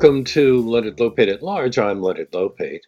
Welcome to Leonard Lopate at Large. I'm Leonard Lopate.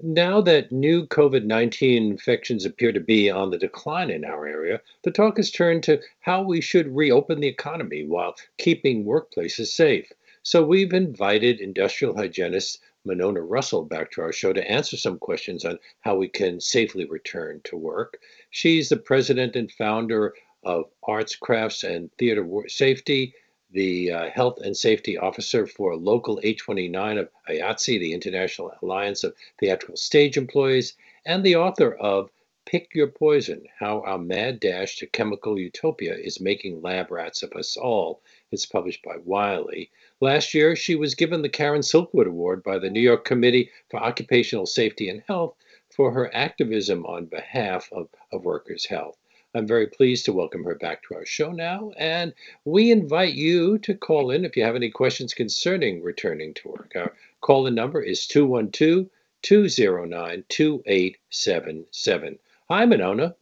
Now that new COVID 19 infections appear to be on the decline in our area, the talk has turned to how we should reopen the economy while keeping workplaces safe. So we've invited industrial hygienist Monona Rossol back to our show to answer some questions on how we can safely return to work. She's the president and founder of Arts, Crafts, and Theater Safety the uh, Health and Safety Officer for Local 829 of IATSE, the International Alliance of Theatrical Stage Employees, and the author of Pick Your Poison How Our Mad Dash to Chemical Utopia is Making Lab Rats of Us All. It's published by Wiley. Last year, she was given the Karen Silkwood Award by the New York Committee for Occupational Safety and Health for her activism on behalf of, of workers' health. I'm very pleased to welcome her back to our show now, and we invite you to call in if you have any questions concerning returning to work. Our call in number is 212 209 2877. Hi, Monona.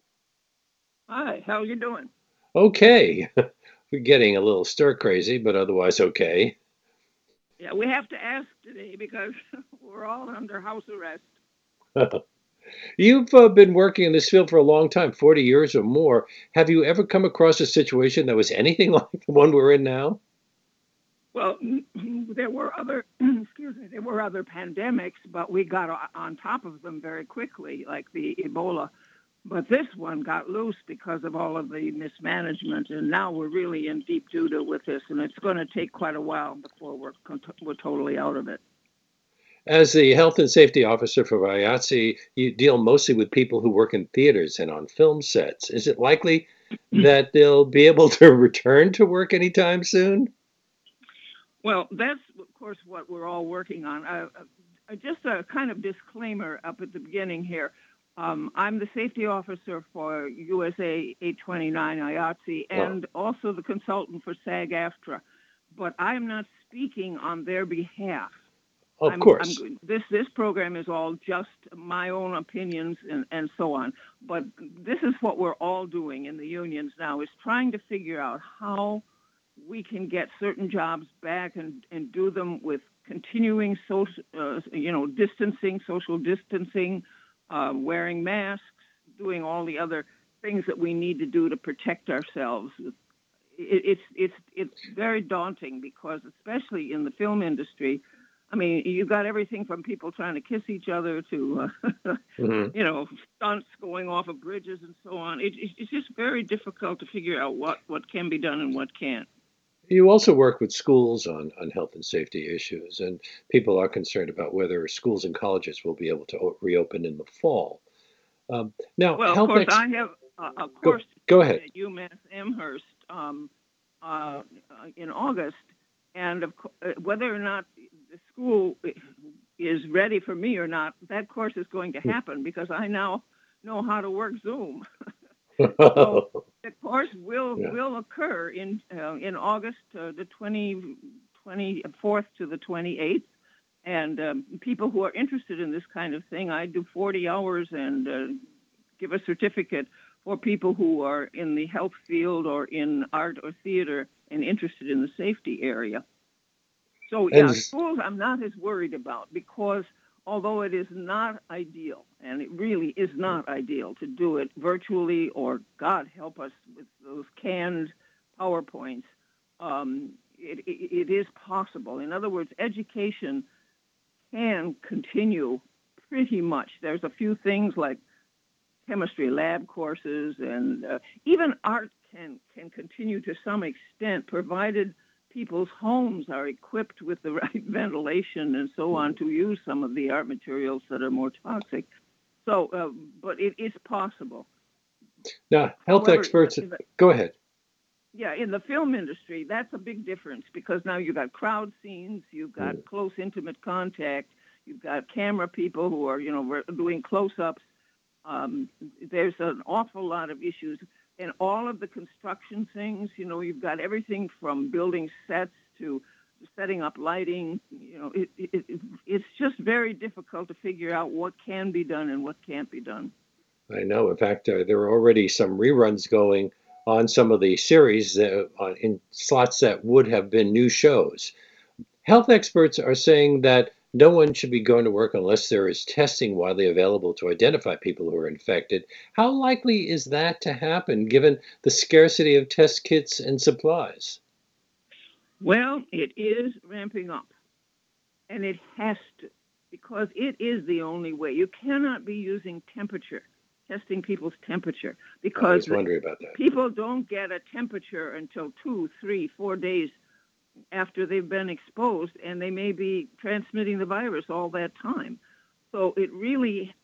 Hi, how are you doing? Okay. We're getting a little stir crazy, but otherwise okay. Yeah, we have to ask today because we're all under house arrest. You've uh, been working in this field for a long time, 40 years or more. Have you ever come across a situation that was anything like the one we're in now? Well, there were other, excuse me, there were other pandemics, but we got on top of them very quickly, like the Ebola. But this one got loose because of all of the mismanagement, and now we're really in deep doo doo with this, and it's going to take quite a while before we're, we're totally out of it. As the health and safety officer for IATSE, you deal mostly with people who work in theaters and on film sets. Is it likely that they'll be able to return to work anytime soon? Well, that's of course what we're all working on. Uh, uh, just a kind of disclaimer up at the beginning here. Um, I'm the safety officer for USA 829 IATSE and wow. also the consultant for SAG-AFTRA, but I'm not speaking on their behalf. Of I'm, course. I'm, this this program is all just my own opinions and, and so on. But this is what we're all doing in the unions now is trying to figure out how we can get certain jobs back and, and do them with continuing social, uh, you know, distancing, social distancing, uh, wearing masks, doing all the other things that we need to do to protect ourselves. It, it's it's it's very daunting because, especially in the film industry, I mean, you got everything from people trying to kiss each other to, uh, mm-hmm. you know, stunts going off of bridges and so on. It, it's just very difficult to figure out what, what can be done and what can't. You also work with schools on, on health and safety issues, and people are concerned about whether schools and colleges will be able to reopen in the fall. Um, now, well, of course, ex- I have uh, a course go, go ahead. at UMass Amherst um, uh, in August, and of co- uh, whether or not the school is ready for me or not, that course is going to hmm. happen because I now know how to work Zoom. so the course will yeah. will occur in uh, in August, uh, the 20, 24th to the 28th. And um, people who are interested in this kind of thing, I do 40 hours and uh, give a certificate for people who are in the health field or in art or theater and interested in the safety area. So yeah, and, schools I'm not as worried about because although it is not ideal, and it really is not ideal to do it virtually or God help us with those canned PowerPoints, um, it, it, it is possible. In other words, education can continue pretty much. There's a few things like chemistry lab courses and uh, even art can can continue to some extent provided people's homes are equipped with the right ventilation and so on to use some of the art materials that are more toxic. So, uh, but it is possible. Now, health However, experts, the, go ahead. Yeah, in the film industry, that's a big difference because now you've got crowd scenes, you've got mm. close, intimate contact, you've got camera people who are, you know, doing close-ups. Um, there's an awful lot of issues in all of the construction things, you know, you've got everything from building sets to setting up lighting. You know, it, it, it, it's just very difficult to figure out what can be done and what can't be done. I know. In fact, uh, there are already some reruns going on some of the series uh, in slots that would have been new shows. Health experts are saying that no one should be going to work unless there is testing widely available to identify people who are infected. How likely is that to happen given the scarcity of test kits and supplies? Well, it is ramping up, and it has to, because it is the only way. You cannot be using temperature, testing people's temperature, because I was wondering about that. people don't get a temperature until two, three, four days after they've been exposed, and they may be transmitting the virus all that time. So it really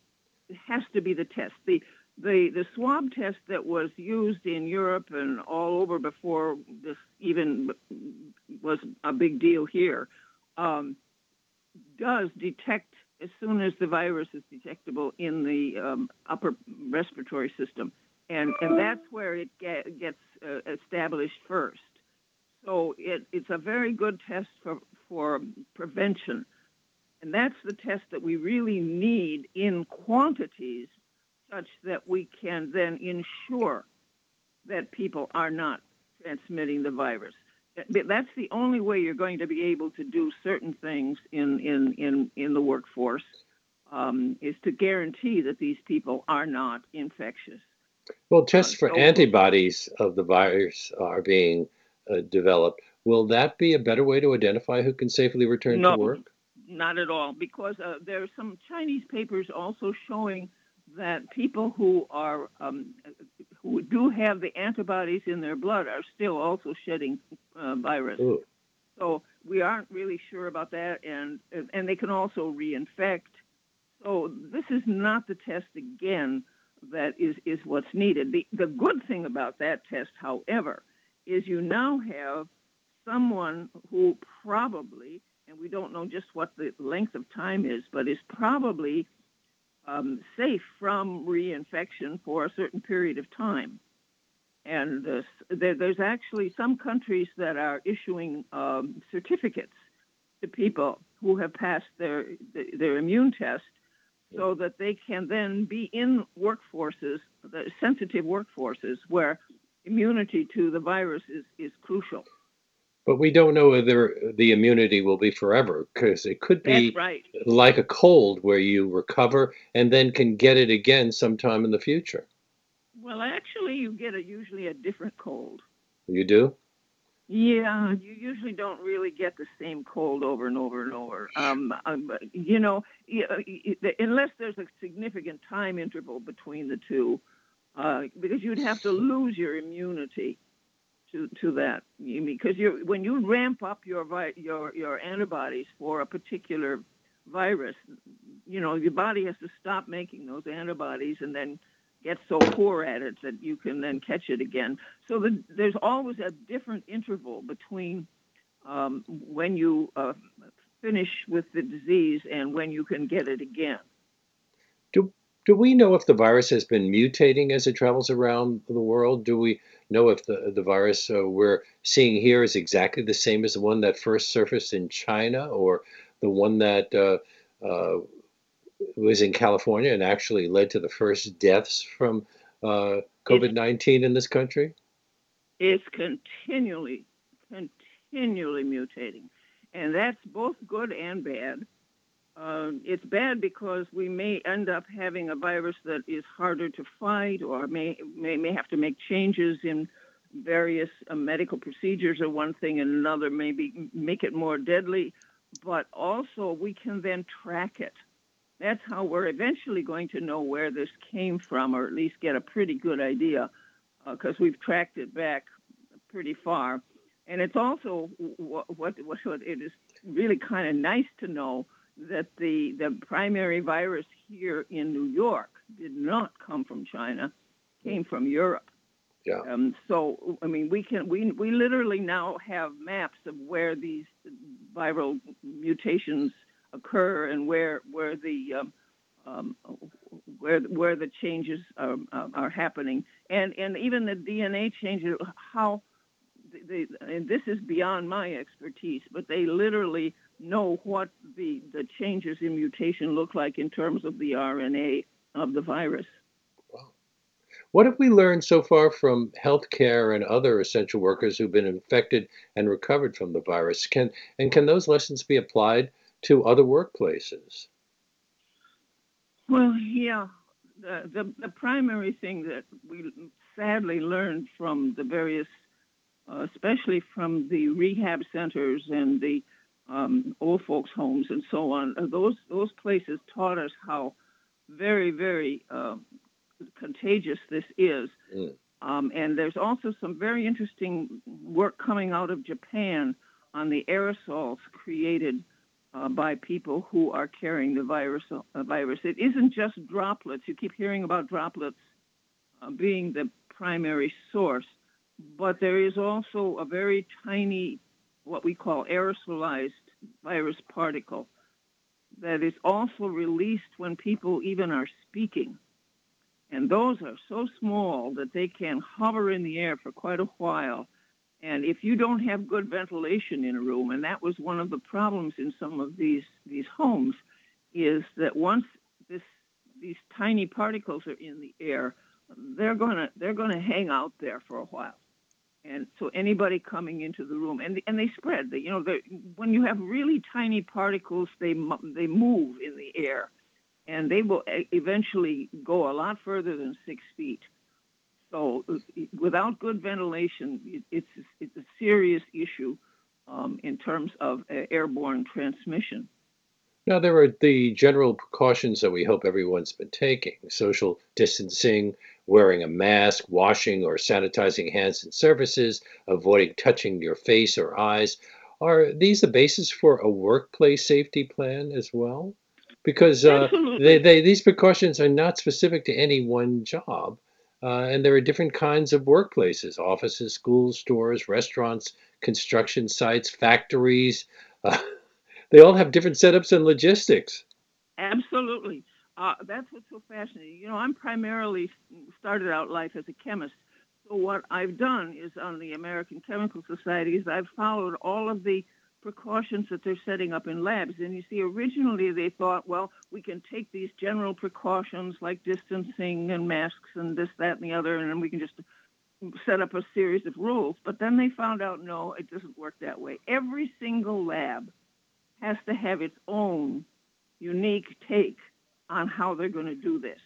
has to be the test. The the the swab test that was used in Europe and all over before this even was a big deal here um, does detect as soon as the virus is detectable in the um, upper respiratory system, and and that's where it get, gets uh, established first. So it, it's a very good test for for prevention, and that's the test that we really need in quantities such that we can then ensure that people are not transmitting the virus. That's the only way you're going to be able to do certain things in, in, in, in the workforce um, is to guarantee that these people are not infectious. Well, tests for antibodies of the virus are being uh, developed. Will that be a better way to identify who can safely return no, to work? Not at all, because uh, there are some Chinese papers also showing that people who are um, who do have the antibodies in their blood are still also shedding uh, virus. Ooh. So we aren't really sure about that, and and they can also reinfect. So this is not the test again that is is what's needed. The the good thing about that test, however, is you now have someone who probably, and we don't know just what the length of time is, but is probably um, safe from reinfection for a certain period of time. And uh, there, there's actually some countries that are issuing um, certificates to people who have passed their their immune test, so that they can then be in workforces, the sensitive workforces, where immunity to the virus is, is crucial. But we don't know whether the immunity will be forever because it could be right. like a cold where you recover and then can get it again sometime in the future. Well, actually, you get a, usually a different cold. You do? Yeah, you usually don't really get the same cold over and over and over. Um, um, you know, unless there's a significant time interval between the two, uh, because you'd have to lose your immunity to to that because you when you ramp up your your your antibodies for a particular virus, you know your body has to stop making those antibodies and then get so poor at it that you can then catch it again. So the, there's always a different interval between um, when you uh, finish with the disease and when you can get it again. Do do we know if the virus has been mutating as it travels around the world? Do we know if the, the virus uh, we're seeing here is exactly the same as the one that first surfaced in China or the one that uh, uh, was in California and actually led to the first deaths from uh, COVID 19 in this country? It's continually, continually mutating. And that's both good and bad. Uh, it's bad because we may end up having a virus that is harder to fight or may, may, may have to make changes in various uh, medical procedures or one thing and another, maybe make it more deadly. But also, we can then track it. That's how we're eventually going to know where this came from, or at least get a pretty good idea, because uh, we've tracked it back pretty far. And it's also what, what, what it is really kind of nice to know that the, the primary virus here in New York did not come from China, came from Europe. Yeah. Um, so I mean, we can we we literally now have maps of where these viral mutations occur and where where the um, um, where where the changes are, are happening, and and even the DNA changes. How they, and this is beyond my expertise, but they literally know what the, the changes in mutation look like in terms of the RNA of the virus. What have we learned so far from healthcare and other essential workers who've been infected and recovered from the virus? Can and can those lessons be applied to other workplaces? Well, yeah. The, the, the primary thing that we sadly learned from the various, uh, especially from the rehab centers and the um, old folks' homes and so on, uh, those those places taught us how very very uh, contagious this is. Mm. Um, and there's also some very interesting work coming out of Japan on the aerosols created uh, by people who are carrying the virus. Uh, virus. It isn't just droplets. You keep hearing about droplets uh, being the primary source, but there is also a very tiny, what we call aerosolized virus particle that is also released when people even are speaking. And those are so small that they can hover in the air for quite a while and if you don't have good ventilation in a room, and that was one of the problems in some of these these homes, is that once this these tiny particles are in the air, they're gonna they're gonna hang out there for a while. And so anybody coming into the room, and and they spread. They, you know, when you have really tiny particles, they they move in the air, and they will eventually go a lot further than six feet. So without good ventilation, it's, it's a serious issue um, in terms of uh, airborne transmission. Now, there are the general precautions that we hope everyone's been taking social distancing, wearing a mask, washing or sanitizing hands and surfaces, avoiding touching your face or eyes. Are these the basis for a workplace safety plan as well? Because uh, they, they, these precautions are not specific to any one job. Uh, and there are different kinds of workplaces offices, schools, stores, restaurants, construction sites, factories. Uh, they all have different setups and logistics. Absolutely. Uh, that's what's so fascinating. You know, I'm primarily started out life as a chemist. So what I've done is on the American Chemical Society is I've followed all of the precautions that they're setting up in labs. And you see, originally they thought, well, we can take these general precautions like distancing and masks and this, that, and the other, and we can just set up a series of rules. But then they found out, no, it doesn't work that way. Every single lab has to have its own unique take on how they're going to do this,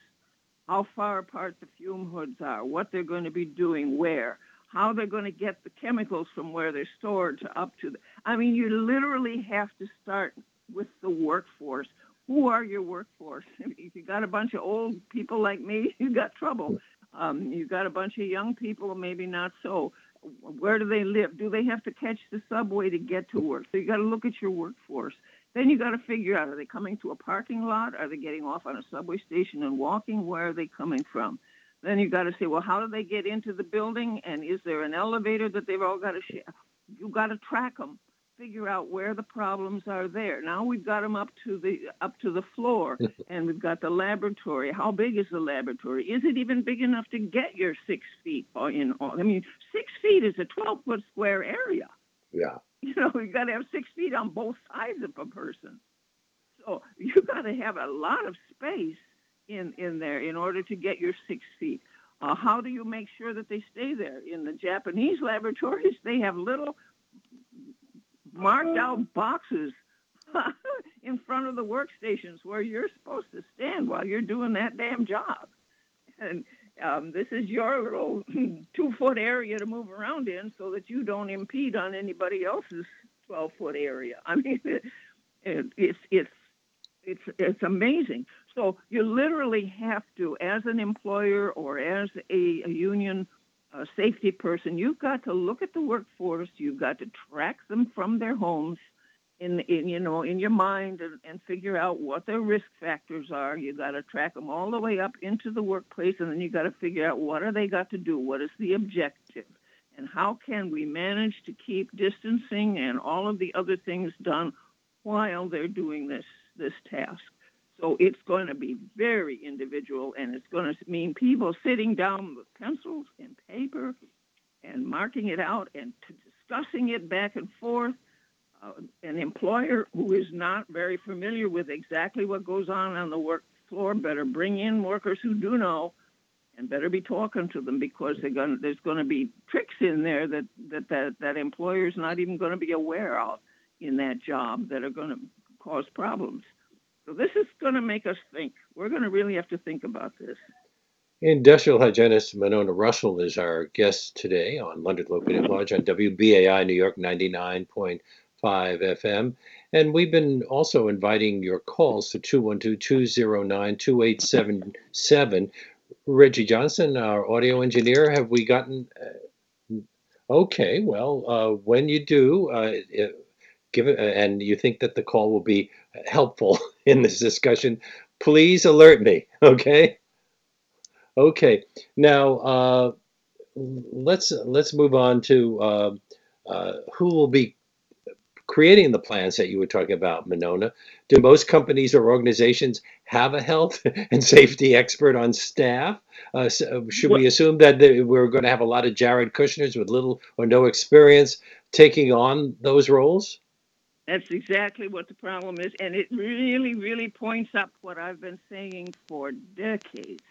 how far apart the fume hoods are, what they're going to be doing where how they're going to get the chemicals from where they're stored to up to the. I mean, you literally have to start with the workforce. Who are your workforce? If you got a bunch of old people like me, you got trouble. Um, you got a bunch of young people, maybe not so. Where do they live? Do they have to catch the subway to get to work? So you got to look at your workforce. Then you got to figure out: are they coming to a parking lot? Are they getting off on a subway station and walking? Where are they coming from? Then you got to say, well, how do they get into the building? And is there an elevator that they've all got to share? You got to track them, figure out where the problems are there. Now we've got them up to the up to the floor, and we've got the laboratory. How big is the laboratory? Is it even big enough to get your six feet uh, in all? I mean, six feet is a 12 foot square area. Yeah. You know, you got to have six feet on both sides of a person. So you got to have a lot of space in, in there in order to get your six feet. Uh, how do you make sure that they stay there? In the Japanese laboratories, they have little marked out boxes in front of the workstations where you're supposed to stand while you're doing that damn job. And um, this is your little two foot area to move around in so that you don't impede on anybody else's 12 foot area. I mean, it, it, it's, it's, it's, it's amazing. So you literally have to, as an employer or as a, a union uh, safety person, you've got to look at the workforce. You've got to track them from their homes in, in you know in your mind and, and figure out what their risk factors are. You got to track them all the way up into the workplace, and then you got to figure out what are they got to do. What is the objective? And how can we manage to keep distancing and all of the other things done while they're doing this this task? So it's going to be very individual, and it's going to mean people sitting down with pencils and paper and marking it out and discussing it back and forth. Uh, an employer who is not very familiar with exactly what goes on on the work floor better bring in workers who do know and better be talking to them because going there's going to be tricks in there that that that, that employer's not even going to be aware of in that job that are going to cause problems. So this is going to make us think. We're going to really have to think about this. Industrial hygienist Monona Rossol is our guest today on Leonard Lopate at Large on WBAI New York 99.5 FM. And we've been also inviting your calls to 212 209 2877. Reggie Johnson, our audio engineer, have we gotten? Uh, okay, well, uh, when you do, uh, give it, and you think that the call will be helpful in this discussion, please alert me. Okay. Okay. Now uh, let's let's move on to uh, uh, who will be creating the plans that you were talking about, Monona. Do most companies or organizations have a health and safety expert on staff? Uh, so should we assume that we're going to have a lot of Jared Kushners with little or no experience taking on those roles? That's exactly what the problem is. And it really, really points up what I've been saying for decades.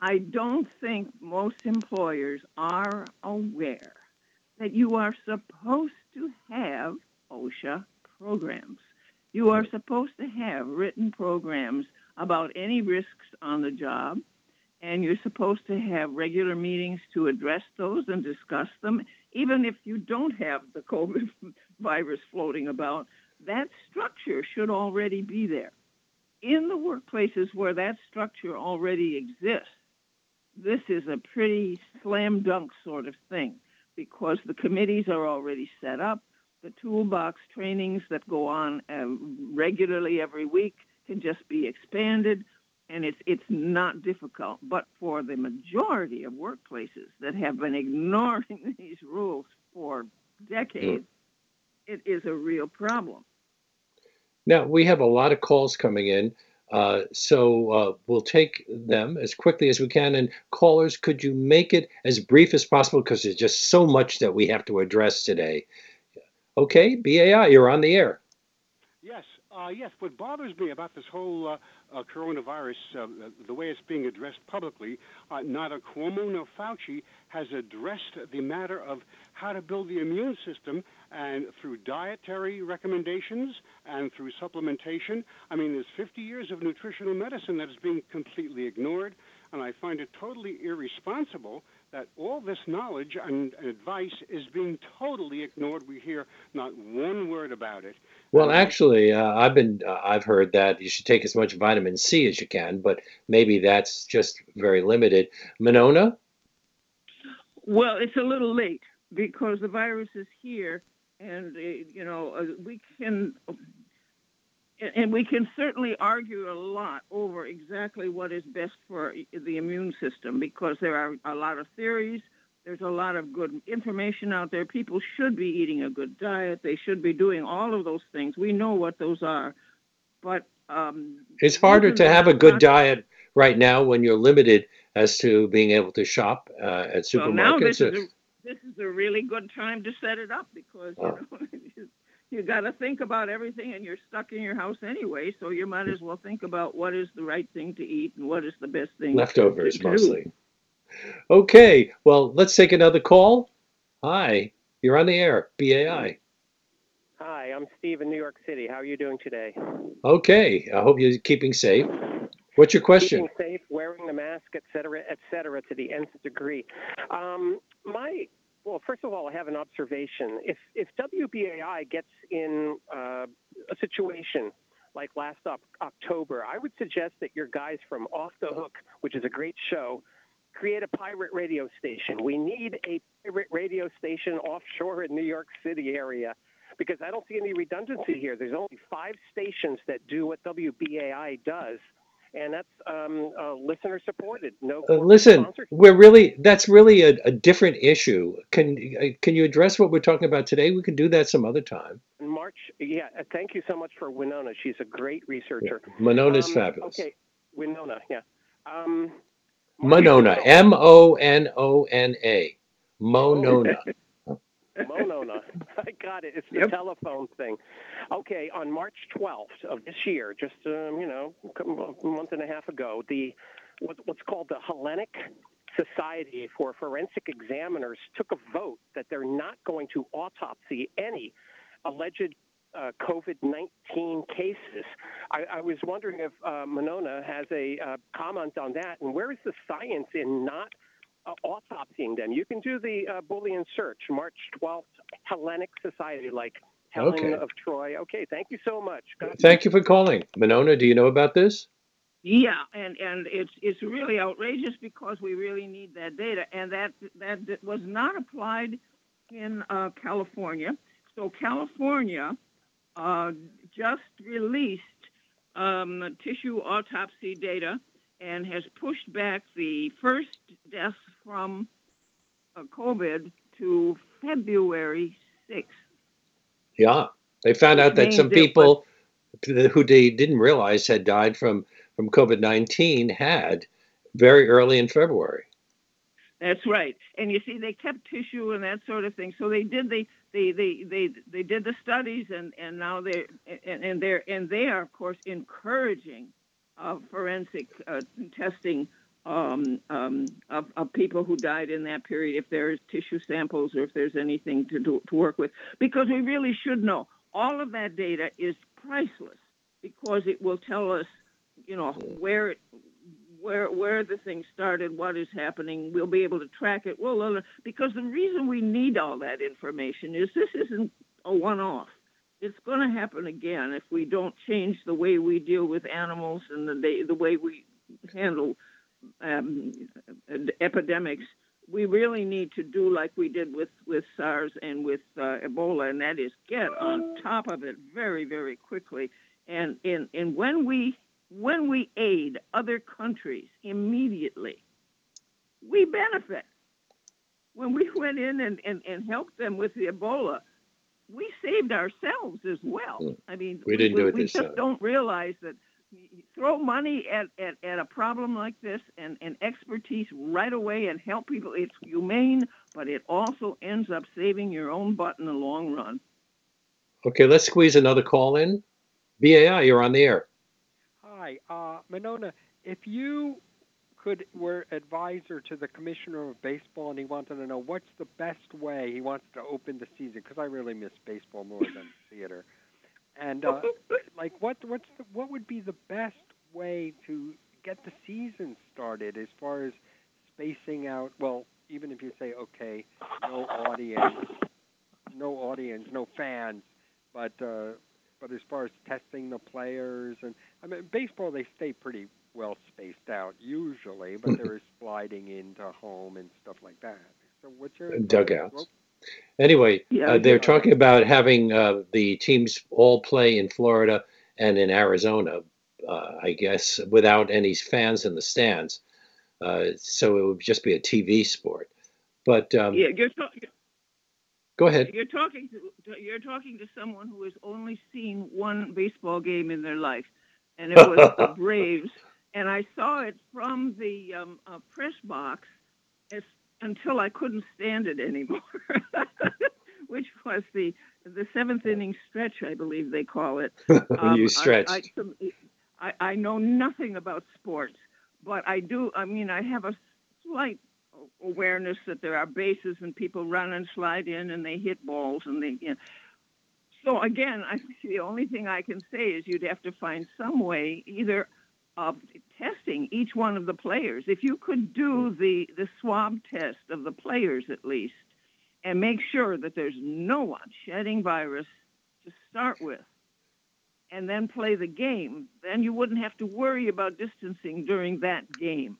I don't think most employers are aware that you are supposed to have OSHA programs. You are supposed to have written programs about any risks on the job, and you're supposed to have regular meetings to address those and discuss them even if you don't have the COVID virus floating about, that structure should already be there. In the workplaces where that structure already exists, this is a pretty slam dunk sort of thing because the committees are already set up. The toolbox trainings that go on uh, regularly every week can just be expanded and it's it's not difficult. But for the majority of workplaces that have been ignoring these rules for decades, it is a real problem. Now we have a lot of calls coming in. Uh, so uh, we'll take them as quickly as we can. And callers, could you make it as brief as possible because there's just so much that we have to address today. Okay, BAI, you're on the air. Yes, uh, yes. What bothers me about this whole uh, uh, coronavirus, uh, the way it's being addressed publicly, uh, neither Cuomo nor Fauci has addressed the matter of how to build the immune system and through dietary recommendations and through supplementation. I mean, there's 50 years of nutritional medicine that is being completely ignored, and I find it totally irresponsible that all this knowledge and advice is being totally ignored. We hear not one word about it. Well, actually, uh, I've been uh, I've heard that you should take as much vitamin C as you can, but maybe that's just very limited. Monona? Well, it's a little late because the virus is here, and uh, you know uh, we can and we can certainly argue a lot over exactly what is best for the immune system because there are a lot of theories. There's a lot of good information out there. People should be eating a good diet. They should be doing all of those things. We know what those are, but um, it's harder to have a good diet right now when you're limited as to being able to shop uh, at supermarkets. Well, now this is, a, this is a really good time to set it up because you know you got to think about everything and you're stuck in your house anyway so you might as well think about what is the right thing to eat and what is the best thing leftovers to mostly. Okay well let's take another call. Hi you're on the air bai hi i'm steve in new york city. How are you doing today? Okay i hope you're keeping safe. What's your question? Keeping safe wearing the mask et cetera et cetera to the nth degree. Um, my well, first of all, I have an observation. If if WBAI gets in uh, a situation like last op- October, I would suggest that your guys from Off the Hook, which is a great show, create a pirate radio station. We need a pirate radio station offshore in New York City area because I don't see any redundancy here. There's only five stations that do what WBAI does and that's um, uh, listener supported. No. Uh, listen, we're really that's really a, a, different issue. Can uh, can you address what we're talking about today? We can do that some other time. March, yeah. Uh, thank you so much for Winona. She's a great researcher. Yeah. Monona's um, fabulous. Okay, Winona, yeah. Um, Monona, M O N O N A, Monona. Monona. I got it. It's the yep. telephone thing. Okay, on March 12th of this year, just um, you know, a month and a half ago, the what's called the Hellenic Society for Forensic Examiners took a vote that they're not going to autopsy any alleged uh, COVID 19 cases. I, I, was wondering if uh, Monona has a uh, comment on that, and where is the science in not uh, autopsying them? You can do the uh, Boolean search, March 12th, Hellenic Society, like Helen okay. of Troy. Okay, thank you so much. God thank you for calling. Monona, do you know about this? Yeah, and, and it's it's really outrageous because we really need that data, and that that was not applied in uh, California. So California uh, just released um, tissue autopsy data and has pushed back the first deaths from uh, COVID to February 6th. Yeah, they found out that some people who they didn't realize had died from, from COVID 19 had very early in February. That's right. And you see, they kept tissue and that sort of thing. So they did the they they they they did the studies and and now they and, and they're and they are of course encouraging uh, forensic uh, testing um, um, of, of people who died in that period if there's tissue samples or if there's anything to do, to work with. Because we really should know. All of that data is priceless because it will tell us you know where it where where the thing started, what is happening. We'll be able to track it. Well, because the reason we need all that information is this isn't a one-off. It's going to happen again if we don't change the way we deal with animals and the the way we handle um, epidemics. We really need to do like we did with, with SARS and with uh, Ebola, and that is get on top of it very, very quickly. And, and, and when we when we aid other countries immediately, we benefit. When we went in and, and, and helped them with the Ebola, we saved ourselves as well. Hmm. I mean, we didn't we, do it we this just time. don't realize that throw money at, at, at a problem like this and, and expertise right away and help people. It's humane, but it also ends up saving your own butt in the long run. Okay, let's squeeze another call in. BAI, you're on the air. Hi, uh, Monona. If you could were advisor to the commissioner of baseball, and he wanted to know what's the best way he wants to open the season, because I really miss baseball more than theater. And uh, like, what what's the, what would be the best way to get the season started as far as spacing out? Well, even if you say okay, no audience, no audience, no fans, but uh, but as far as testing the players and I mean baseball they stay pretty well spaced out usually, but there is sliding into home and stuff like that. So what's your dugouts? Anyway, yeah, uh, they're yeah. talking about having uh, the teams all play in Florida and in Arizona, uh, I guess, without any fans in the stands. Uh, so it would just be a TV sport. But um, yeah, you're, talking. Go ahead. You're talking to you're talking to someone who has only seen one baseball game in their life, and it was the Braves. And I saw it from the um, uh, press box as, until I couldn't stand it anymore, which was the the seventh inning stretch, I believe they call it. Um, you stretched. I, I, I know nothing about sports, but I do. I mean, I have a slight awareness that there are bases and people run and slide in and they hit balls and they. You know. So again, I the only thing I can say is you'd have to find some way either of testing each one of the players. If you could do the the swab test of the players at least, and make sure that there's no one shedding virus to start with, and then play the game, then you wouldn't have to worry about distancing during that game.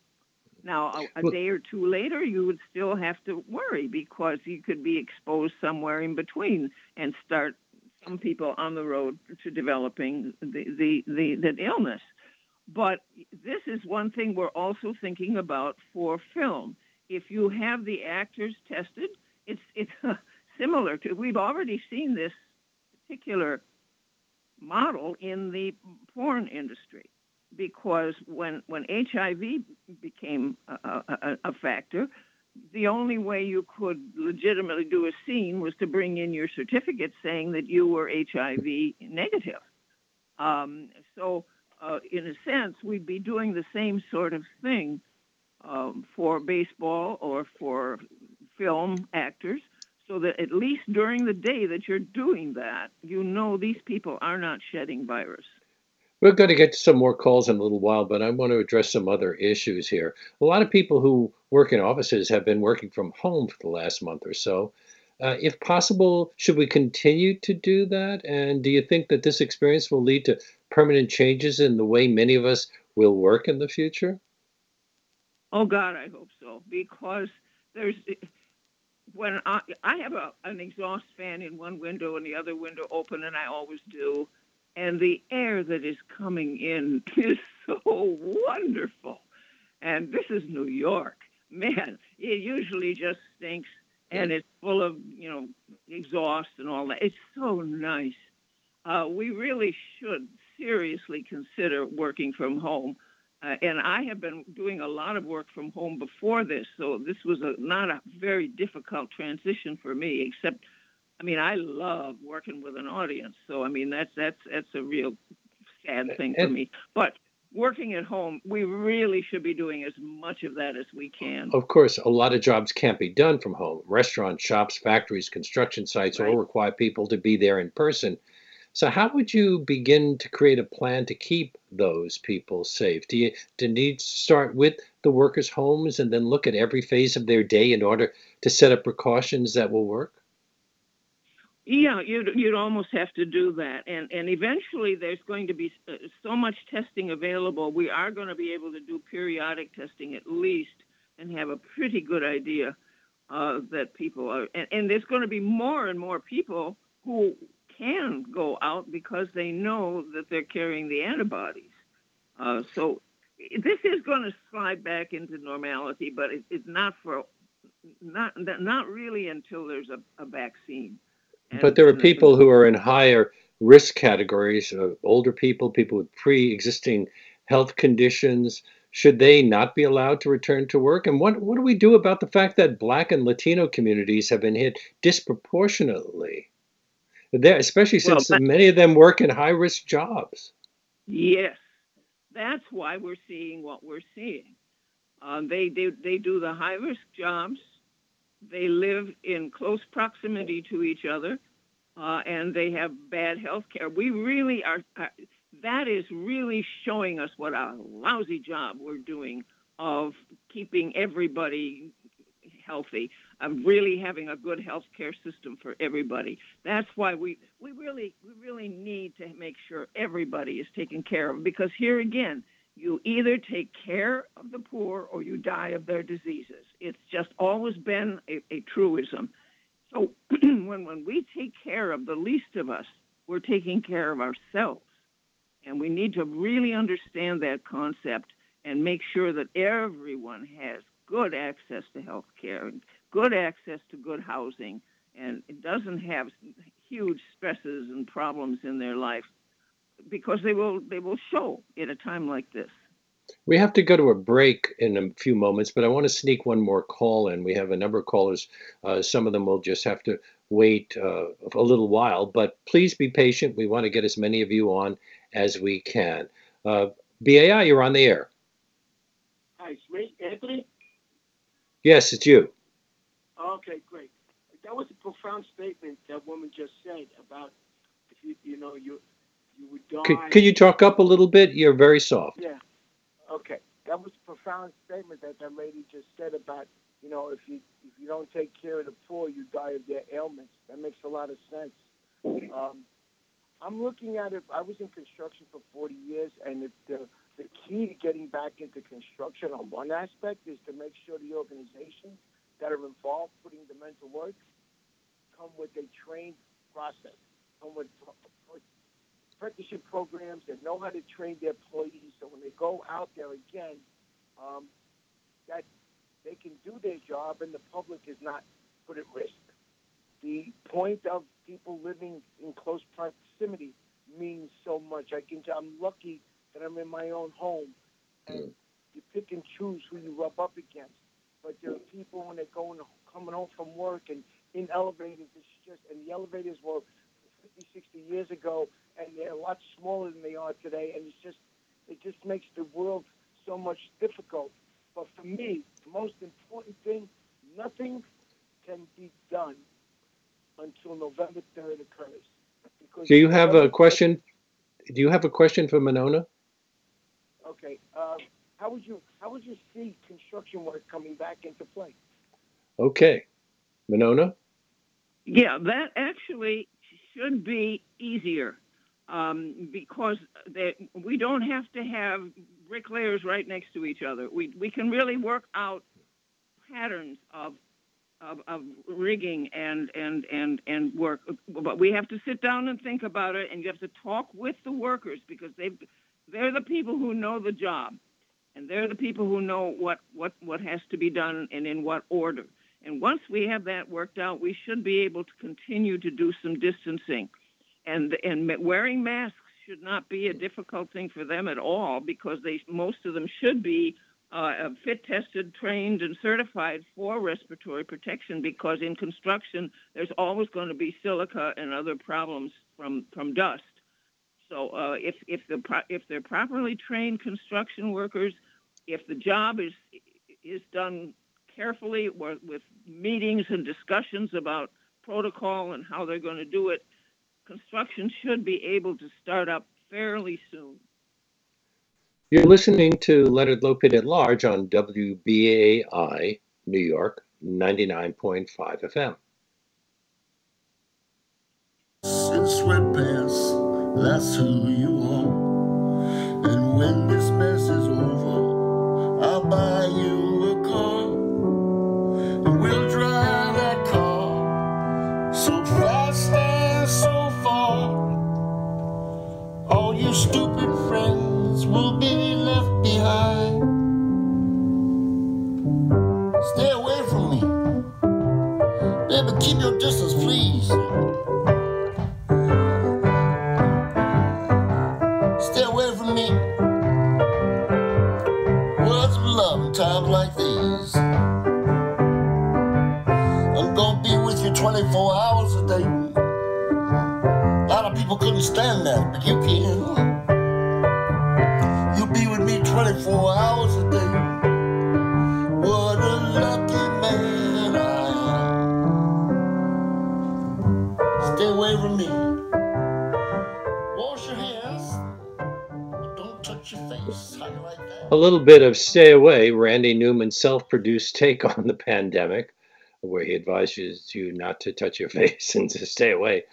Now, a, a day or two later, you would still have to worry because you could be exposed somewhere in between and start some people on the road to developing the, the, the, the illness. But this is one thing we're also thinking about for film. If you have the actors tested, it's it's uh, similar to we've already seen this particular model in the porn industry because when when HIV became a, a, a, factor, the only way you could legitimately do a scene was to bring in your certificate saying that you were HIV negative. Um, so uh, in a sense, we'd be doing the same sort of thing um, for baseball or for film actors, so that at least during the day that you're doing that, you know these people are not shedding virus. We're going to get to some more calls in a little while, but I want to address some other issues here. A lot of people who work in offices have been working from home for the last month or so. Uh, if possible, should we continue to do that? And do you think that this experience will lead to permanent changes in the way many of us will work in the future? Oh God, I hope so. Because there's when I I have a, an exhaust fan in one window and the other window open, and I always do and the air that is coming in is so wonderful. And this is New York. Man, it usually just stinks and it's full of, you know, exhaust and all that. It's so nice. Uh, we really should seriously consider working from home. Uh, and I have been doing a lot of work from home before this, so this was a, not a very difficult transition for me, except I mean, I love working with an audience. So I mean, that's that's that's a real sad thing for me. But working at home, we really should be doing as much of that as we can. Of course, a lot of jobs can't be done from home. Restaurants, shops, factories, construction sites right. all require people to be there in person. So, how would you begin to create a plan to keep those people safe? Do you, do you need to start with the workers' homes and then look at every phase of their day in order to set up precautions that will work? Yeah, you'd you'd almost have to do that, and and eventually there's going to be uh, so much testing available. We are going to be able to do periodic testing at least, and have a pretty good idea uh, that people are, and, and there's going to be more and more people who can go out because they know that they're carrying the antibodies. Uh, so this is going to slide back into normality, but it, it's not for not not really until there's a, a vaccine. But there are people who are in higher risk categories, uh, older people, people with pre-existing health conditions. Should they not be allowed to return to work? And what, what do we do about the fact that Black and Latino communities have been hit disproportionately? There, especially since well, many of them work in high-risk jobs. Yes, that's why we're seeing what we're seeing. Um, they, they they do the high-risk jobs they live in close proximity to each other, uh, and they have bad health care. We really are, uh, that is really showing us what a lousy job we're doing of keeping everybody healthy, of really having a good health care system for everybody. That's why we, we really we really need to make sure everybody is taken care of because here again, you either take care of the poor or you die of their diseases. It's just always been a, a truism. So when, when we take care of the least of us, we're taking care of ourselves. And we need to really understand that concept and make sure that everyone has good access to health care, good access to good housing, and it doesn't have huge stresses and problems in their life because they will they will show at a time like this. We have to go to a break in a few moments, but I want to sneak one more call in. We have a number of callers. Uh, some of them will just have to wait uh, a little while, but please be patient. We want to get as many of you on as we can. Uh, BAI, you're on the air. Hi, it's me, Anthony. Yes, it's you. Okay, great. That was a profound statement that woman just said about if you you know you you would die. Could, could you talk up a little bit? You're very soft. Yeah. Okay. That was a profound statement that that lady just said about, you know, if you if you don't take care of the poor, you die of their ailments. That makes a lot of sense. Um, I'm looking at it. I was in construction for 40 years, and it, the the key to getting back into construction on one aspect is to make sure the organizations that are involved putting the mental work come with a trained process, come with apprenticeship programs that know how to train their employees so when they go out there again, um, that they can do their job and the public is not put at risk. The point of people living in close proximity means so much. I can. I'm lucky that I'm in my own home, and you pick and choose who you rub up against. But there are people when they're going coming home from work and in elevators. It's just and the elevators were 50, 60 years ago, and they're a lot smaller than they are today. And it's just it just makes the world so much difficult. But for me, the most important thing, nothing can be done until November 3rd occurs. Because Do you have a question? Do you have a question for Monona? Okay. Uh, how would you how would you see construction work coming back into play? Okay. Monona? Yeah, that actually should be easier um, because they, we don't have to have bricklayers right next to each other. We, we can really work out patterns of, of, of rigging and, and, and, and work. But we have to sit down and think about it, and you have to talk with the workers because they they're the people who know the job, and they're the people who know what, what, what has to be done and in what order. And once we have that worked out, we should be able to continue to do some distancing. And, and wearing masks should not be a difficult thing for them at all because they, most of them should be uh, fit tested, trained, and certified for respiratory protection because in construction, there's always going to be silica and other problems from, from dust. So uh, if, if, the, if they're properly trained construction workers, if the job is, is done carefully with with meetings and discussions about protocol and how they're going to do it, construction should be able to start up fairly soon. You're listening to Leonard Lopate at Large on WBAI New York 99.5 FM. in sweatpants, that's who you will be left behind. Stay away from me. Baby, keep your distance, please. Stay away from me. Words of love in times like these. I'm gonna be with you 24 hours a day. A lot of people couldn't stand that, but you can. 24 hours a day. What a lucky man I am. Stay away from me. Wash your hands. Don't touch your face. How you like that? A little bit of Stay Away, Randy Newman's self produced take on the pandemic, where he advises you not to touch your face and to stay away.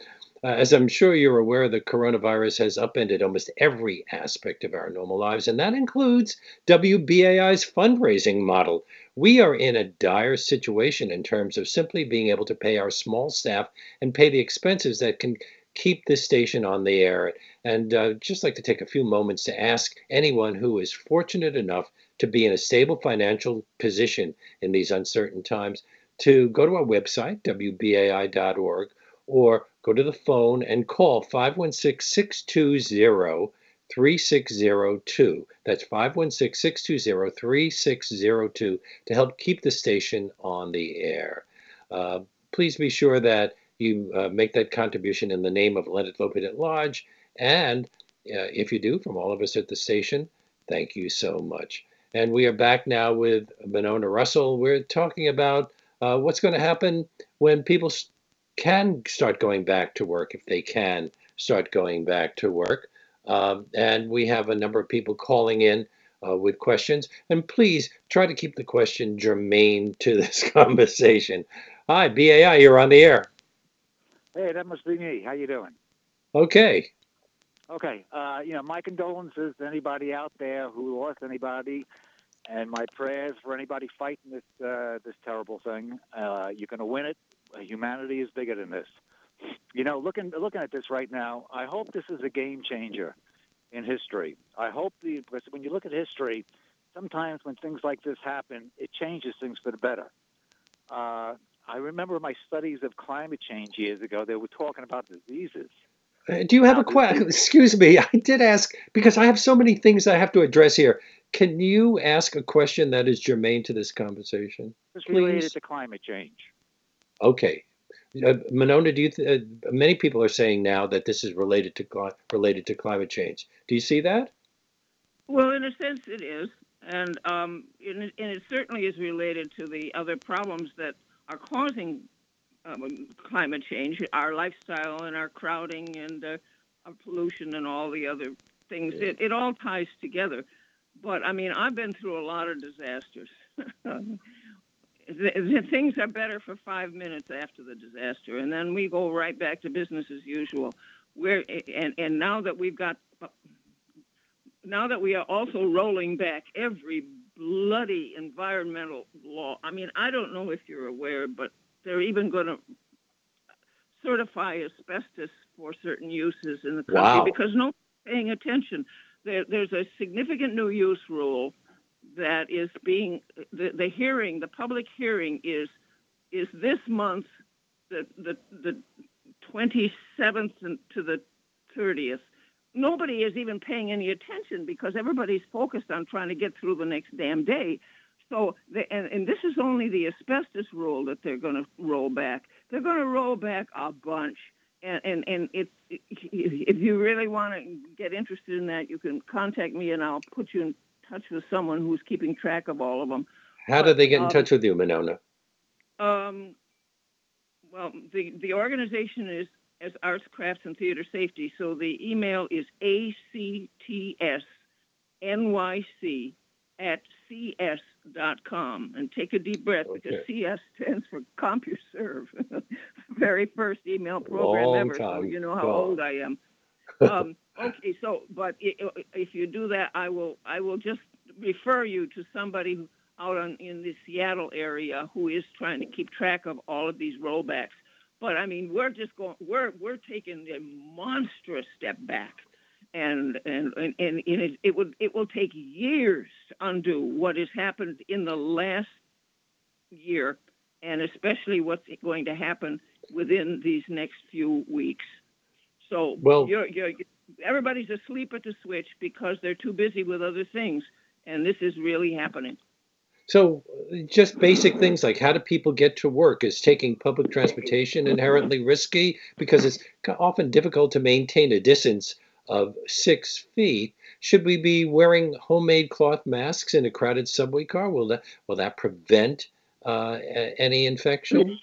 Uh, as I'm sure you're aware, the coronavirus has upended almost every aspect of our normal lives, and that includes WBAI's fundraising model. We are in a dire situation in terms of simply being able to pay our small staff and pay the expenses that can keep this station on the air. And uh, just like to take a few moments to ask anyone who is fortunate enough to be in a stable financial position in these uncertain times to go to our website, WBAI.org, or go to the phone and call 516 620 3602. That's 516 620 3602 to help keep the station on the air. Uh, please be sure that you uh, make that contribution in the name of Leonard Lopate at Large. And uh, if you do, from all of us at the station, thank you so much. And we are back now with Monona Rossol. We're talking about uh, what's going to happen when people can start going back to work, if they can start going back to work. Um, and we have a number of people calling in uh, with questions. And please try to keep the question germane to this conversation. Hi, BAI, you're on the air. Hey, that must be me. How you doing? Okay. Okay. Uh, you know, my condolences to anybody out there who lost anybody, and my prayers for anybody fighting this uh, this terrible thing. Uh, you're going to win it. Uh, Humanity is bigger than this. You know, looking looking at this right now, I hope this is a game changer in history. I hope the because when you look at history, sometimes when things like this happen, it changes things for the better. Uh, I remember my studies of climate change years ago. They were talking about diseases. Uh, Do you have a question? Excuse me. I did ask because I have so many things I have to address here. Can you ask a question that is germane to this conversation? It's related to climate change. Okay. Uh, Monona, do you th- uh, many people are saying now that this is related to cli- related to climate change. Do you see that? Well, in a sense, it is, and um, and, it, and it certainly is related to the other problems that are causing um, climate change, our lifestyle and our crowding and uh, our pollution and all the other things. Yeah. It, it all ties together. But I mean, I've been through a lot of disasters. The- the Things are better for five minutes after the disaster, and then we go right back to business as usual. We're and and now that we've got now that we are also rolling back every bloody environmental law. I mean, I don't know if you're aware, but they're even going to certify asbestos for certain uses in the country Wow. because no one's paying attention. There, there's a significant new use rule that is being the, the hearing, the public hearing is is this month, the the the 27th and to the 30th nobody is even paying any attention because everybody's focused on trying to get through the next damn day. So, the, and, and this is only the asbestos rule that they're going to roll back. They're going to roll back a bunch. And, and, and it's, if you really want to get interested in that, you can contact me and I'll put you in touch with someone who's keeping track of all of them. How do they get in Um, touch with you, Monona? Um, well, the, the organization is as Arts, Crafts, and Theater Safety. So the email is actsnyc at cs.com. And take a deep breath because CS stands for CompuServe. Very first email program Long ever. So you know how old I am. um, okay, so but if you do that, I will I will just refer you to somebody out on, in the Seattle area who is trying to keep track of all of these rollbacks. But I mean, we're just going we're we're taking a monstrous step back, and and and, and it, it would it will take years to undo what has happened in the last year, and especially what's going to happen within these next few weeks. So Well- you're, you're, everybody's asleep at the switch because they're too busy with other things, and this is really happening. So, just basic things like how do people get to work? Is taking public transportation inherently risky because it's often difficult to maintain a distance of six feet? Should we be wearing homemade cloth masks in a crowded subway car? Will that will that prevent uh, any infection?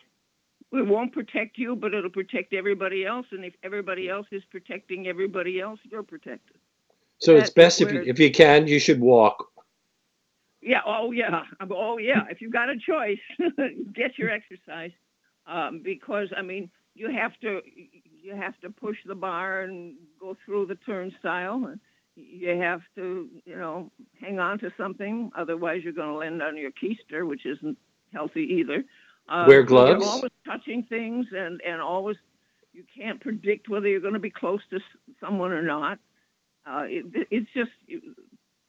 It won't protect you, but it'll protect everybody else. And if everybody else is protecting everybody else, you're protected. So it's best if you, if you can, you should walk. Yeah. Oh, yeah. Oh, yeah. If you've got a choice, get your exercise. Um, because I mean, you have to you have to push the bar and go through the turnstile. And you have to you know hang on to something, otherwise you're going to land on your keister, which isn't healthy either. Uh, Wear gloves? You're always touching things, and and always you can't predict whether you're going to be close to someone or not. Uh, it, it's just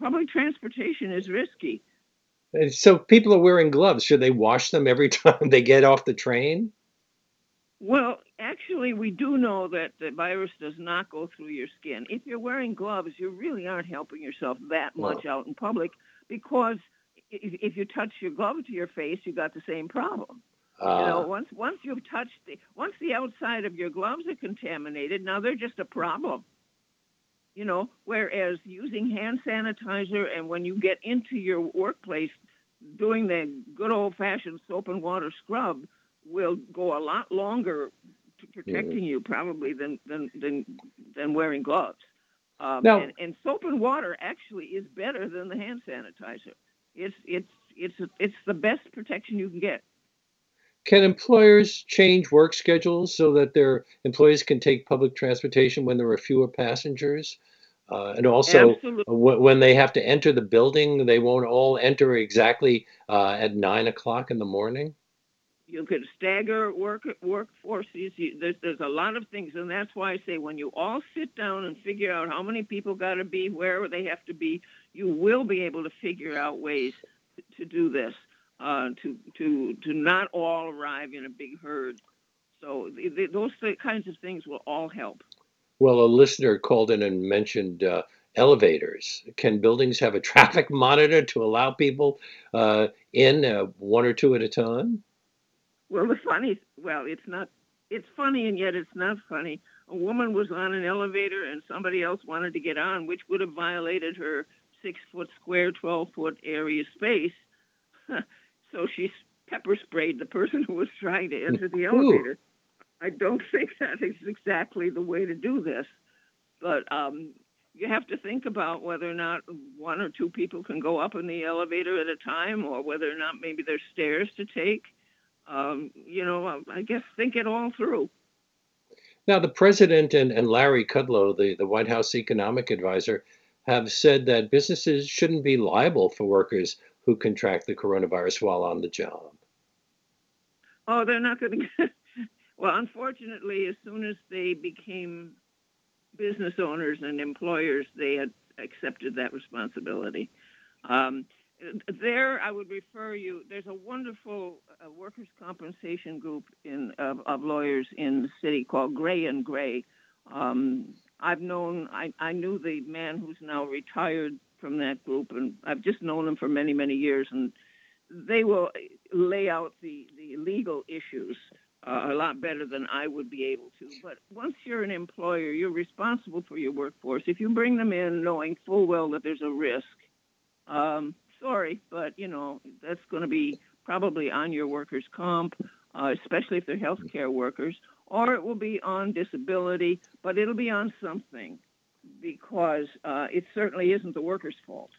public transportation is risky. And so people are wearing gloves. Should they wash them every time they get off the train? Well, actually, we do know that the virus does not go through your skin. If you're wearing gloves, you really aren't helping yourself that much out in public because if, if you touch your glove to your face, you got the same problem. you know, Uh, once once you've touched the once the outside of your gloves are contaminated, now they're just a problem. You know, whereas using hand sanitizer and when you get into your workplace, doing the good old fashioned soap and water scrub will go a lot longer to protecting you probably than than than, than wearing gloves. Um, Now- and, and soap and water actually is better than the hand sanitizer. It's it's it's it's the best protection you can get. Can employers change work schedules so that their employees can take public transportation when there are fewer passengers? Uh, and also, wh- when they have to enter the building, they won't all enter exactly uh, at nine o'clock in the morning? you could stagger work workforces. You, there's there's a lot of things, and that's why I say when you all sit down and figure out how many people got to be where they have to be, you will be able to figure out ways to, do this. Uh, to to to not all arrive in a big herd. So th th those th- kinds of things will all help. Well, a listener called in and mentioned uh, elevators. Can buildings have a traffic monitor to allow people uh, in uh, one or two at a time? Well, the funny, well, it's not, it's funny and yet it's not funny. A woman was on an elevator and somebody else wanted to get on, which would have violated her six foot square, 12 foot area space. so she pepper sprayed the person who was trying to enter the elevator. I don't think that is exactly the way to do this, but um, you have to think about whether or not one or two people can go up in the elevator at a time, or whether or not maybe there's stairs to take. Um, you know, I guess think it all through. Now, the president and, and Larry Kudlow, the, the White House economic advisor, have said that businesses shouldn't be liable for workers who contract the coronavirus while on the job. Oh, they're not going to. well, unfortunately, as soon as they became business owners and employers, they had accepted that responsibility. Um, there, I would refer you. There's a wonderful uh, workers' compensation group in of, of, lawyers in the city called Grey and Grey. Um, I've known, I, I knew the man who's now retired from that group, and I've just known him for many, many years. And they will lay out the, the legal issues uh, a lot better than I would be able to. But once you're an employer, you're responsible for your workforce. If you bring them in knowing full well that there's a risk, um, sorry, but you know that's going to be probably on your workers' comp, uh, especially if they're healthcare workers, or it will be on disability, but it'll be on something because uh, it certainly isn't the worker's fault.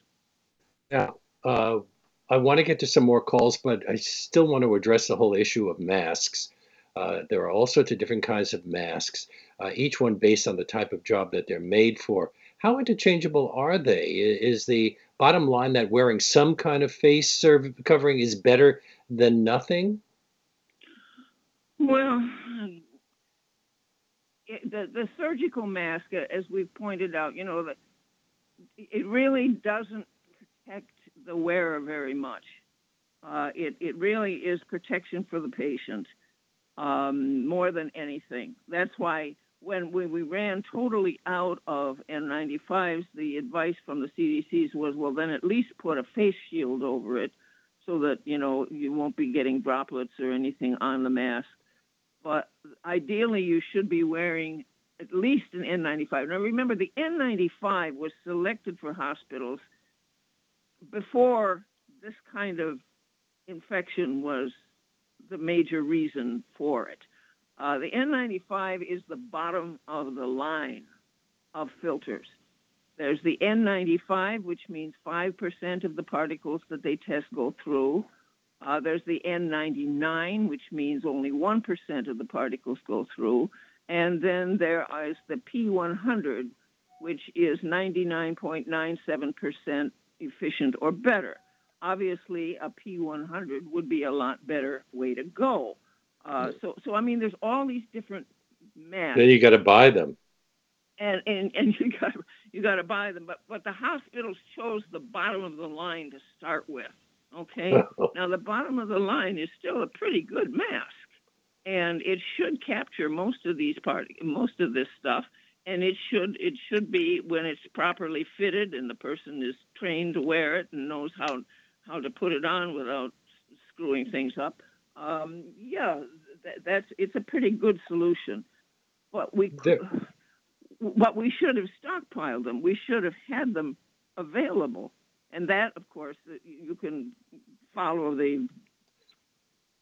Now, Uh, I want to get to some more calls, but I still want to address the whole issue of masks. Uh, there are all sorts of different kinds of masks, uh, each one based on the type of job that they're made for. How interchangeable are they? Is the bottom line that wearing some kind of face covering is better than nothing? Well, the the surgical mask, uh, as we've pointed out, you know it really doesn't protect the wearer very much. Uh, it it really is protection for the patient um, more than anything. That's why when we, we ran totally out of N95s, the advice from the CDCs was, well, then at least put a face shield over it so that, you know, you won't be getting droplets or anything on the mask. But ideally, you should be wearing at least an N95. Now, remember, the N95 was selected for hospitals before this kind of infection was the major reason for it. Uh, the N95 is the bottom of the line of filters. There's the N95, which means 5% of the particles that they test go through. Uh, there's the N99, which means only 1% of the particles go through. And then there is the P100, which is 99.97% efficient or better obviously a P100 would be a lot better way to go. Uh, so, so I mean, there's all these different masks. Then you got to buy them. And and and you got you got to buy them, but but the hospitals chose the bottom of the line to start with. Okay, now the bottom of the line is still a pretty good mask, and it should capture most of these part most of this stuff and it should it should be when it's properly fitted and the person is trained to wear it and knows how how to put it on without screwing things up. Um, yeah, that, that's it's a pretty good solution. But we there. but we should have stockpiled them. We should have had them available, and that, of course, you can follow the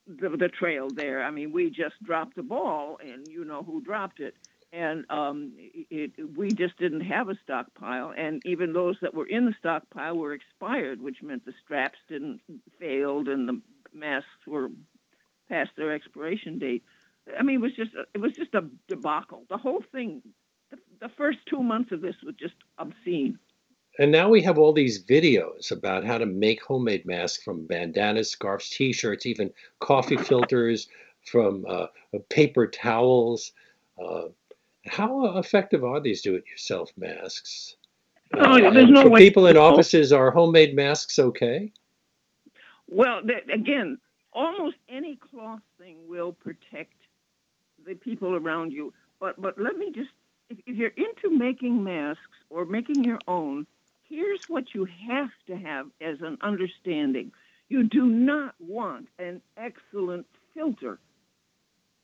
the, the trail there. I mean, we just dropped the ball, and you know who dropped it and um, it, we just didn't have a stockpile. And even those that were in the stockpile were expired, which meant the straps didn't failed and the masks were past their expiration date. I mean, it was just a, it was just a debacle. The whole thing, the, the first two months of this was just obscene. And now we have all these videos about how to make homemade masks from bandanas, scarves, T-shirts, even coffee filters, from uh, paper towels. Uh, how effective are these do-it-yourself masks? Oh, uh, there's no for way. people in offices, are homemade masks okay? Well, again, almost any cloth thing will protect the people around you. But but let me just, if, if you're into making masks or making your own, here's what you have to have as an understanding. You do not want an excellent filter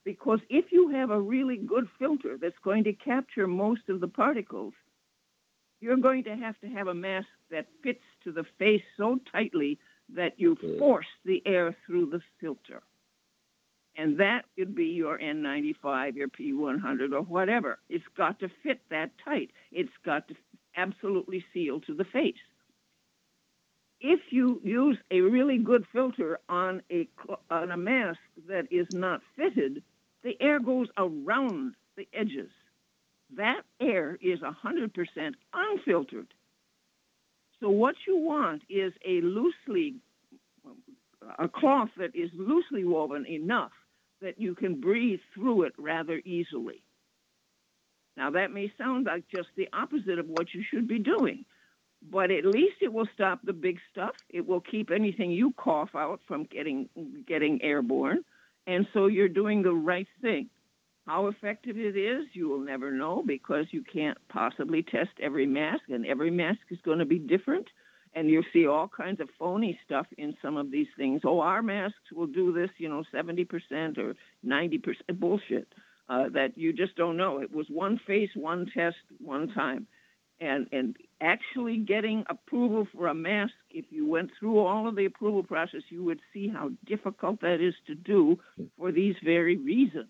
because if you have a really good filter that's going to capture most of the particles, you're going to have to have a mask that fits to the face so tightly that you force the air through the filter. And that could be your N95, your P100, or whatever. It's got to fit that tight. It's got to absolutely sealed to the face. If you use a really good filter on a on a mask that is not fitted, the air goes around the edges. That air is 100% unfiltered. So what you want is a loosely a cloth that is loosely woven enough that you can breathe through it rather easily. Now that may sound like just the opposite of what you should be doing, but at least it will stop the big stuff. It will keep anything you cough out from getting getting airborne, and so you're doing the right thing. How effective it is, you will never know because you can't possibly test every mask, and every mask is going to be different. And you'll see all kinds of phony stuff in some of these things. Oh, our masks will do this, you know, 70% or 90% bullshit uh, that you just don't know. It was one face, one test, one time. And, and actually getting approval for a mask, if you went through all of the approval process, you would see how difficult that is to do for these very reasons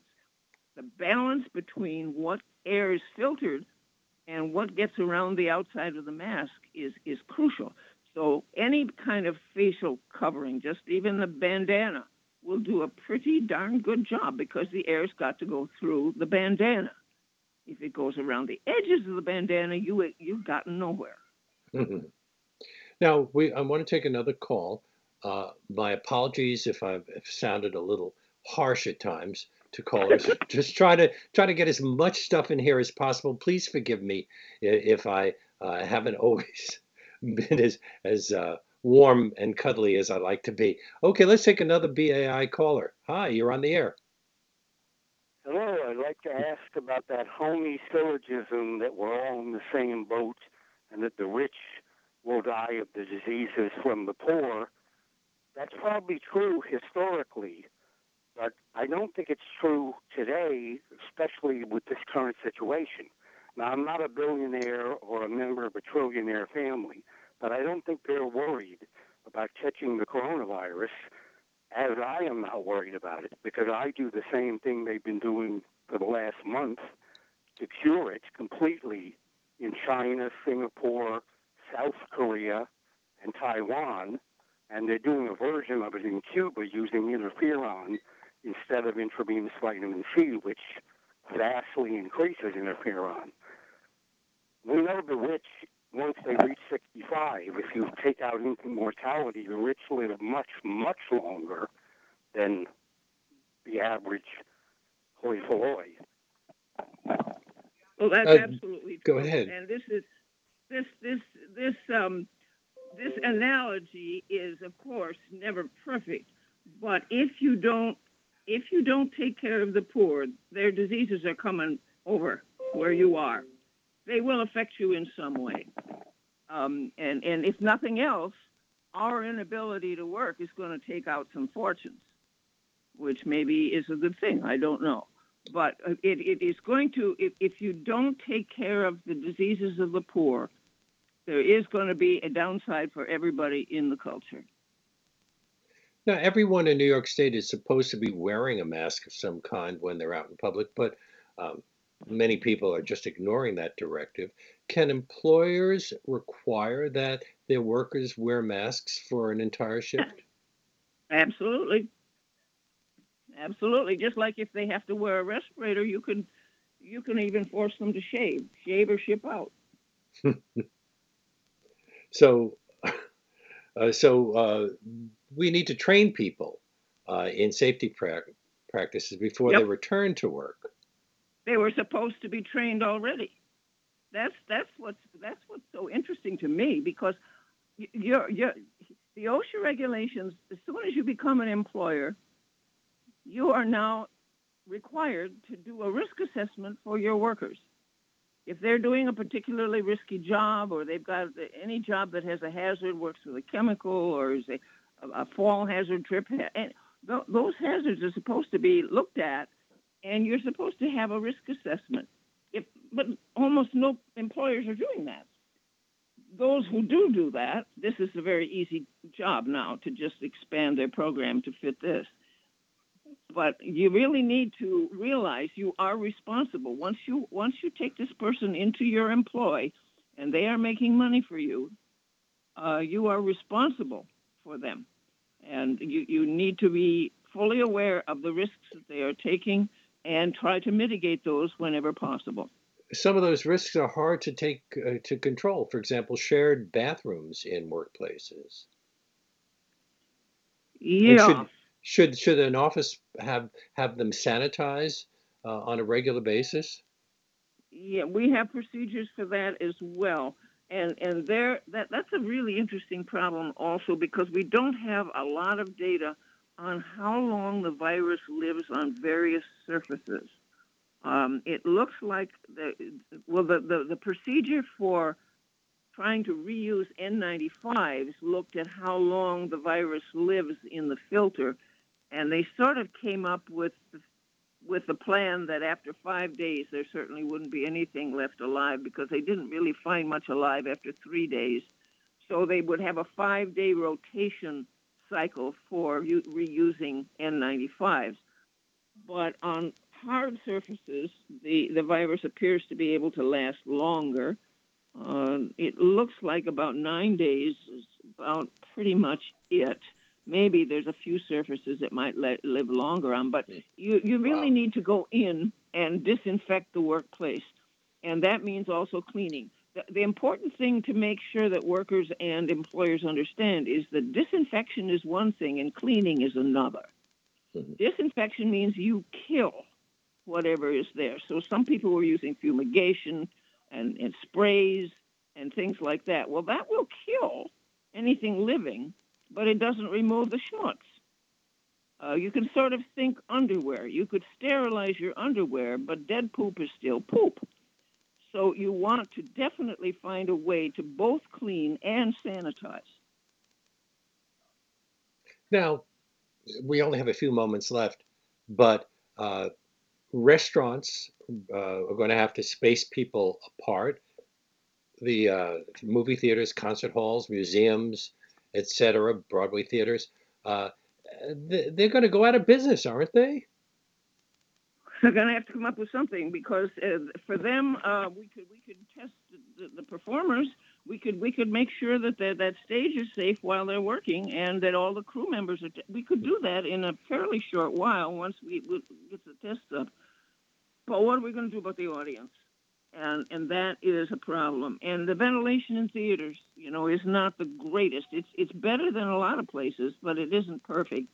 the balance between what air is filtered and what gets around the outside of the mask is is crucial. So any kind of facial covering, just even the bandana, will do a pretty darn good job because the air's got to go through the bandana. If it goes around the edges of the bandana, you you've gotten nowhere. Mhm. Now, we I want to take another call. Uh, my apologies if I've sounded a little harsh at times to callers. Just try to try to get as much stuff in here as possible. Please forgive me if I uh, haven't always been as as uh, warm and cuddly as I like to be. Okay, let's take another BAI caller. Hi, you're on the air. Hello, I'd like to ask about that homey syllogism that we're all in the same boat and that the rich will die of the diseases from the poor. That's probably true historically, but I don't think it's true today, especially with this current situation. Now, I'm not a billionaire or a member of a trillionaire family, but I don't think they're worried about catching the coronavirus as I am not worried about it because I do the same thing they've been doing for the last month to cure it completely in China, Singapore, South Korea, and Taiwan. And they're doing a version of it in Cuba using interferon instead of intravenous vitamin C, which vastly increases interferon. We know the rich, once they reach 65, if you take out infant mortality, the rich live much, much longer than the average hoi polloi. Well, that's Uh, absolutely go ahead. And this is this this this um this analogy is of course never perfect, but if you don't if you don't take care of the poor, their diseases are coming over where you are. They will affect you in some way. Um, and and if nothing else, our inability to work is going to take out some fortunes, which maybe is a good thing. I don't know but uh, it, it is going to if, if you don't take care of the diseases of the poor there is going to be a downside for everybody in the culture Now, everyone in New York State is supposed to be wearing a mask of some kind when they're out in public, but um, many people are just ignoring that directive. Can employers require that their workers wear masks for an entire shift? absolutely absolutely just like if they have to wear a respirator you can you can even force them to shave shave or ship out So, uh, so uh, we need to train people uh, in safety prac practices before they return to work. They were supposed to be trained already. That's that's what's that's what's so interesting to me because you're, you're, the OSHA regulations. As soon as you become an employer, you are now required to do a risk assessment for your workers. If they're doing a particularly risky job, or they've got any job that has a hazard, works with a chemical, or is a, a fall hazard, trip, and those hazards are supposed to be looked at and you're supposed to have a risk assessment. If, but almost no employers are doing that. those who do do that, this is a very easy job now to just expand their program to fit this. But you really need to realize you are responsible. Once you once you take this person into your employ, and they are making money for you, uh, you are responsible for them, and you you need to be fully aware of the risks that they are taking and try to mitigate those whenever possible some of those risks are hard to take uh, to control. For example, shared bathrooms in workplaces. Yeah. Should, should should an office have have them sanitize uh, on a regular basis? Yeah, we have procedures for that as well. And and there that that's a really interesting problem also because we don't have a lot of data on how long the virus lives on various surfaces. Um, it looks like the well the, the, the procedure for trying to reuse N95s looked at how long the virus lives in the filter, and they sort of came up with with the plan that after five days there certainly wouldn't be anything left alive because they didn't really find much alive after three days. So they would have a five day rotation cycle for reusing N95s. But on hard surfaces, the, the virus appears to be able to last longer. Uh, it looks like about nine days is about pretty much it. Maybe there's a few surfaces that might let, live longer on, but you, you really wow. need to go in and disinfect the workplace. And that means also cleaning. The, important thing to make sure that workers and employers understand is that disinfection is one thing and cleaning is another. Mm-hmm. Disinfection means you kill whatever is there. So some people were using fumigation and, and sprays and things like that. Well, that will kill anything living, but it doesn't remove the schmutz. Uh, you can sort of think underwear. You could sterilize your underwear, but dead poop is still poop. So you want to definitely find a way to both clean and sanitize. Now, we only have a few moments left, but uh, restaurants uh, are going to have to space people apart. The uh, movie theaters, concert halls, museums, etc., Broadway theaters, uh, they're going to go out of business, aren't they? They're going to have to come up with something because uh, for them, uh, we could we could test the, the, performers. We could we could make sure that that stage is safe while they're working, and that all the crew members are. T- we could do that in a fairly short while once we, we get the test up. But what are we going to do about the audience? And and that is a problem. And the ventilation in theaters, you know, is not the greatest. It's it's better than a lot of places, but it isn't perfect.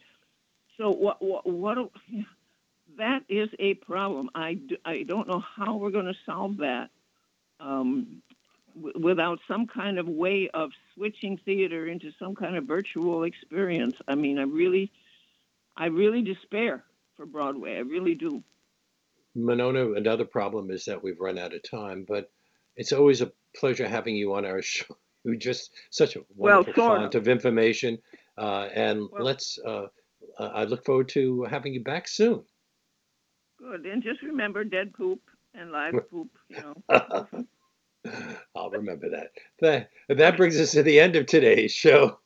So what what, what that is a problem. I, do, I don't know how we're going to solve that um, w- without some kind of way of switching theater into some kind of virtual experience. I mean, I really, I really despair for Broadway. I really do. Monona, another problem is that we've run out of time, but it's always a pleasure having you on our show. You just such a wonderful well, font of. of information, uh, and well, let's. Uh, I look forward to having you back soon. Good, and just remember dead poop and live poop. You know. I'll remember that. That that brings us to the end of today's show.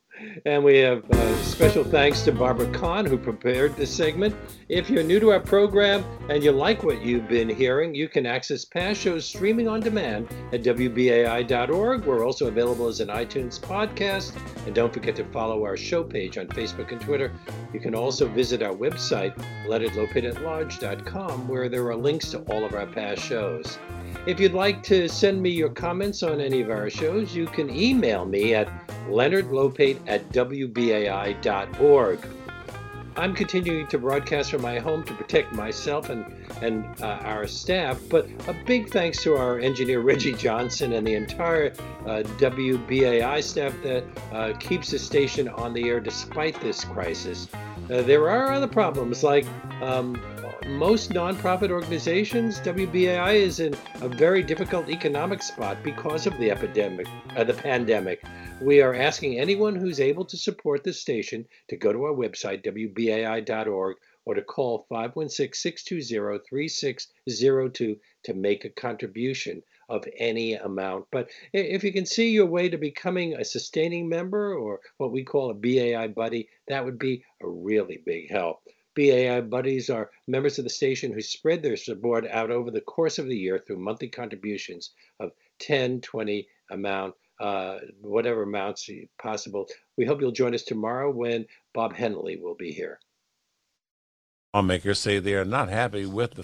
And we have uh, special thanks to Barbara Kahn, who prepared this segment. If you're new to our program and you like what you've been hearing, you can access past shows streaming on demand at WBAI.org. We're also available as an iTunes podcast. And don't forget to follow our show page on Facebook and Twitter. You can also visit our website, leonardlopate where there are links to all of our past shows. If you'd like to send me your comments on any of our shows, you can email me at leonardlopate at wbai.org. I'm continuing to broadcast from my home to protect myself and, and uh, our staff, but a big thanks to our engineer Reggie Johnson and the entire uh, WBAI staff that uh, keeps the station on the air despite this crisis. Uh, there are other problems like um, most nonprofit organizations, WBAI is in a very difficult economic spot because of the epidemic, uh, the pandemic. We are asking anyone who's able to support the station to go to our website, WBAI.org, or to call 516 620 3602 to make a contribution. of any amount. But if you can see your way to becoming a sustaining member or what we call a BAI buddy, that would be a really big help. BAI buddies are members of the station who spread their support out over the course of the year through monthly contributions of 10, 20 amount, uh, whatever amounts possible. We hope you'll join us tomorrow when Bob Henley will be here. Lawmakers say they are not happy with the